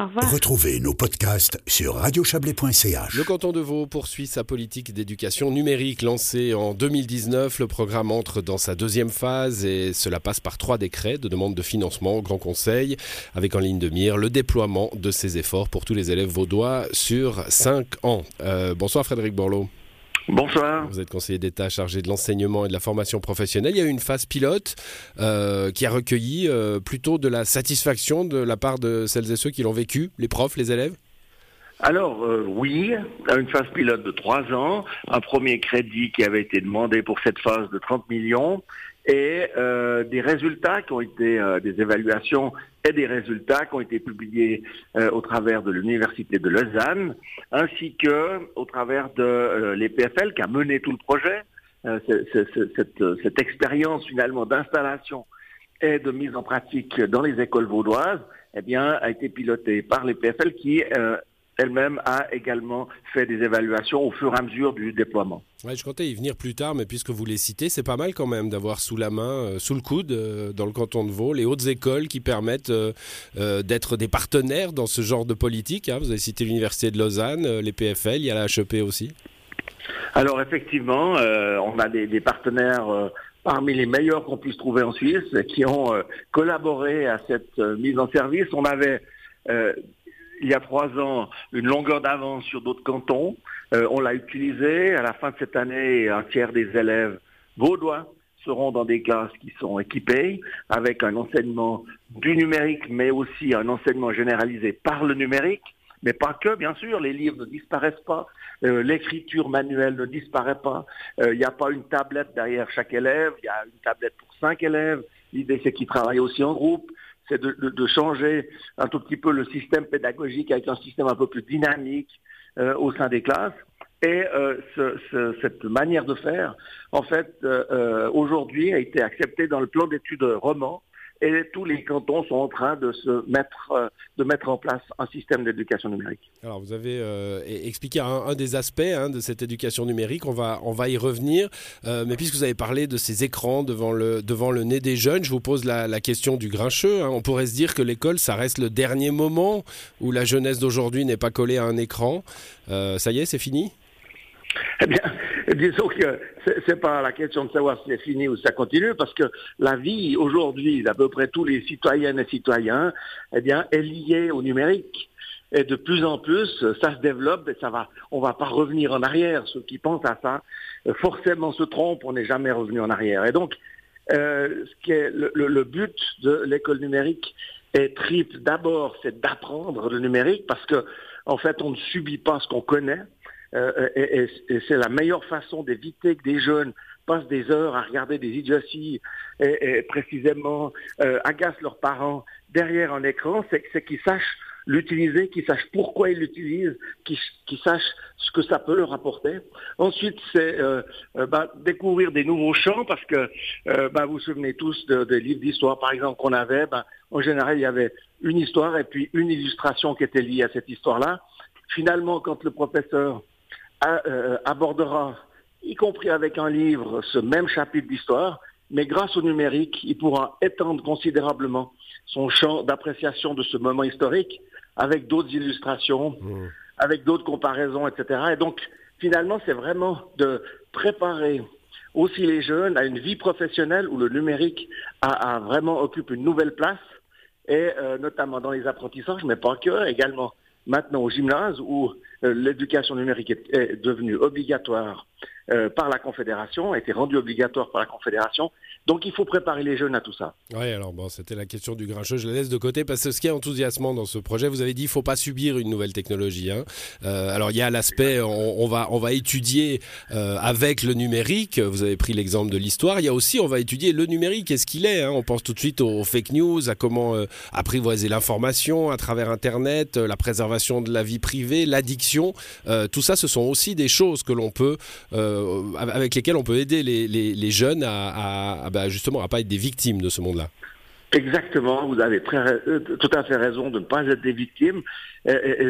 Au revoir. Retrouvez nos podcasts sur radiochablais.ch. Le canton de Vaud poursuit sa politique d'éducation numérique lancée en 2019. Le programme entre dans sa deuxième phase et cela passe par trois décrets de demande de financement au Grand Conseil, avec en ligne de mire le déploiement de ces efforts pour tous les élèves vaudois sur cinq ans. Euh, bonsoir Frédéric Borloo. Bonsoir. Vous êtes conseiller d'État chargé de l'enseignement et de la formation professionnelle. Il y a eu une phase pilote euh, qui a recueilli euh, plutôt de la satisfaction de la part de celles et ceux qui l'ont vécu, les profs, les élèves? Alors euh, oui, une phase pilote de trois ans, un premier crédit qui avait été demandé pour cette phase de 30 millions et euh, des résultats qui ont été euh, des évaluations et des résultats qui ont été publiés euh, au travers de l'université de Lausanne ainsi que au travers de l'EPFL qui a mené tout le projet cette, cette expérience finalement d'installation et de mise en pratique dans les écoles vaudoises eh bien, a été pilotée par l'EPFL qui elle-même a également fait des évaluations au fur et à mesure du déploiement. Ouais, je comptais y venir plus tard, mais puisque vous les citez, c'est pas mal quand même d'avoir sous la main, euh, sous le coude, euh, dans le canton de Vaud, les hautes écoles qui permettent euh, d'être des partenaires dans ce genre de politique. Hein. Vous avez cité l'Université de Lausanne, les PFL, il y a la HEP aussi. Alors effectivement, on a des, des partenaires parmi les meilleurs qu'on puisse trouver en Suisse qui ont collaboré à cette mise en service. On avait il y a trois ans une longueur d'avance sur d'autres cantons. Euh, on l'a utilisé. À la fin de cette année, un tiers des élèves vaudois seront dans des classes qui sont équipées avec un enseignement du numérique, mais aussi un enseignement généralisé par le numérique. Mais pas que, bien sûr, les livres ne disparaissent pas, euh, l'écriture manuelle ne disparaît pas, euh, il n'y a pas une tablette derrière chaque élève, il y a une tablette pour cinq élèves, l'idée c'est qu'ils travaillent aussi en groupe, c'est de, changer un tout petit peu le système pédagogique avec un système un peu plus dynamique euh, au sein des classes. Et euh, cette manière de faire, en fait, euh, aujourd'hui a été acceptée dans le plan d'études roman et tous les cantons sont en train de se mettre, euh, de mettre en place un système d'éducation numérique. Alors vous avez euh, expliqué un, des aspects hein, de cette éducation numérique, on va, on va y revenir, euh, mais puisque vous avez parlé de ces écrans devant le, devant le nez des jeunes, je vous pose la, question du grincheux. Hein. On pourrait se dire que l'école, ça reste le dernier moment où la jeunesse d'aujourd'hui n'est pas collée à un écran. ça y est, c'est fini? Eh bien, disons que c'est pas la question de savoir si c'est fini ou si ça continue, parce que la vie aujourd'hui d'à peu près tous les citoyennes et citoyens, eh bien, est liée au numérique. Et de plus en plus, ça se développe et ça va, on va pas revenir en arrière. Ceux qui pensent à ça, euh, forcément se trompent, on n'est jamais revenu en arrière. Et donc, euh, le, le but de l'école numérique est triple. D'abord, c'est d'apprendre le numérique parce que, en fait, on ne subit pas ce qu'on connaît. Euh, et, c'est la meilleure façon d'éviter que des jeunes passent des heures à regarder des idioties et, précisément euh, agacent leurs parents derrière un écran, c'est qu'ils sachent l'utiliser, qu'ils sachent pourquoi ils l'utilisent, qu'ils sachent ce que ça peut leur apporter. Ensuite, c'est euh, euh bah, découvrir des nouveaux champs parce que euh, bah, vous vous souvenez tous des de livres d'histoire, par exemple, qu'on avait. Bah, en général, il y avait une histoire et puis une illustration qui était liée à cette histoire-là. Finalement, quand le professeur euh, abordera, y compris avec un livre, ce même chapitre d'histoire, mais grâce au numérique, il pourra étendre considérablement son champ d'appréciation de ce moment historique avec d'autres illustrations, mmh. avec d'autres comparaisons, etc. Et donc, finalement, c'est vraiment de préparer aussi les jeunes à une vie professionnelle où le numérique a, vraiment occupe une nouvelle place, et euh, notamment dans les apprentissages, mais pas que, également maintenant au gymnase où euh, l'éducation numérique est, devenue obligatoire euh, par la Confédération, a été rendue obligatoire par la Confédération. Donc il faut préparer les jeunes à tout ça. Oui, alors bon, c'était la question du grincheux, je la laisse de côté parce que ce qui est enthousiasmant dans ce projet, vous avez dit, il ne faut pas subir une nouvelle technologie. Hein. Euh, alors il y a l'aspect, on, va, on va étudier avec le numérique, vous avez pris l'exemple de l'histoire, il y a aussi, on va étudier le numérique, est-ce qu'il est, hein. On pense tout de suite aux fake news, à comment apprivoiser l'information à travers Internet, la préservation de la vie privée, l'addiction. tout ça, ce sont aussi des choses que l'on peut euh, avec lesquels on peut aider les, jeunes à, à, bah, justement à pas être des victimes de ce monde-là. Exactement, vous avez euh, tout à fait raison de ne pas être des victimes.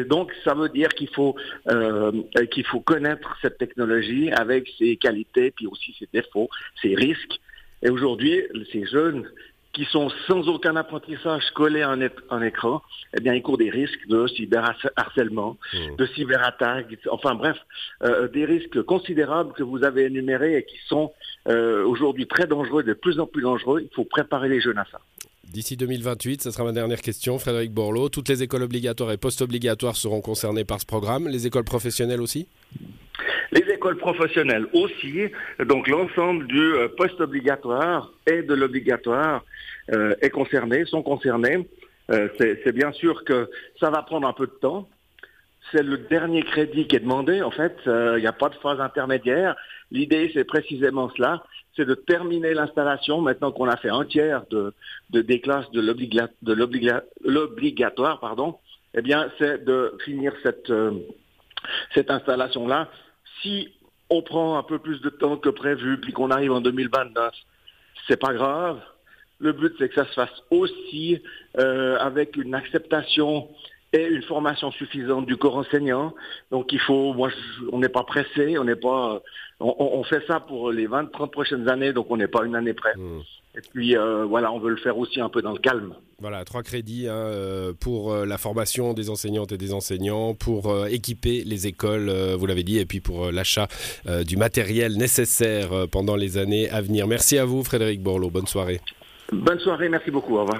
Donc, ça veut dire qu'il faut euh, qu'il faut connaître cette technologie avec ses qualités, puis aussi ses défauts, ses risques. Et aujourd'hui, ces jeunes qui sont sans aucun apprentissage collés à un, écran, eh bien, ils courent des risques de cyberharcèlement, mmh. de cyberattaque, enfin bref, euh, des risques considérables que vous avez énumérés et qui sont euh, aujourd'hui très dangereux, de plus en plus dangereux. Il faut préparer les jeunes à ça. D'ici 2028, ce sera ma dernière question, Frédéric Borloo. Toutes les écoles obligatoires et post-obligatoires seront concernées par ce programme, les écoles professionnelles aussi? Les écoles professionnelles aussi, donc l'ensemble du euh, post-obligatoire et de l'obligatoire euh, est concerné, sont concernés. Euh, c'est bien sûr que ça va prendre un peu de temps. C'est le dernier crédit qui est demandé. En fait, il n'y a pas de phase intermédiaire. L'idée, c'est précisément cela c'est de terminer l'installation maintenant qu'on a fait un tiers de, des classes de l'obligatoire, pardon. Eh bien, c'est de finir cette, cette installation-là si on prend un peu plus de temps que prévu, puis qu'on arrive en 2029, c'est pas grave. Le but, c'est que ça se fasse aussi euh, avec une acceptation et une formation suffisante du corps enseignant. Donc il faut, moi, on n'est pas pressé, on n'est pas, on, fait ça pour les 20, 30 prochaines années, donc on n'est pas une année près. Hmm. Et puis euh, voilà, on veut le faire aussi un peu dans le calme. Voilà, trois crédits hein, euh, pour euh, la formation des enseignantes et des enseignants, pour équiper les écoles, vous l'avez dit, et puis pour l'achat du matériel nécessaire pendant les années à venir. Merci à vous, Frédéric Borloo. Bonne soirée. Bonne soirée, merci beaucoup. Au revoir.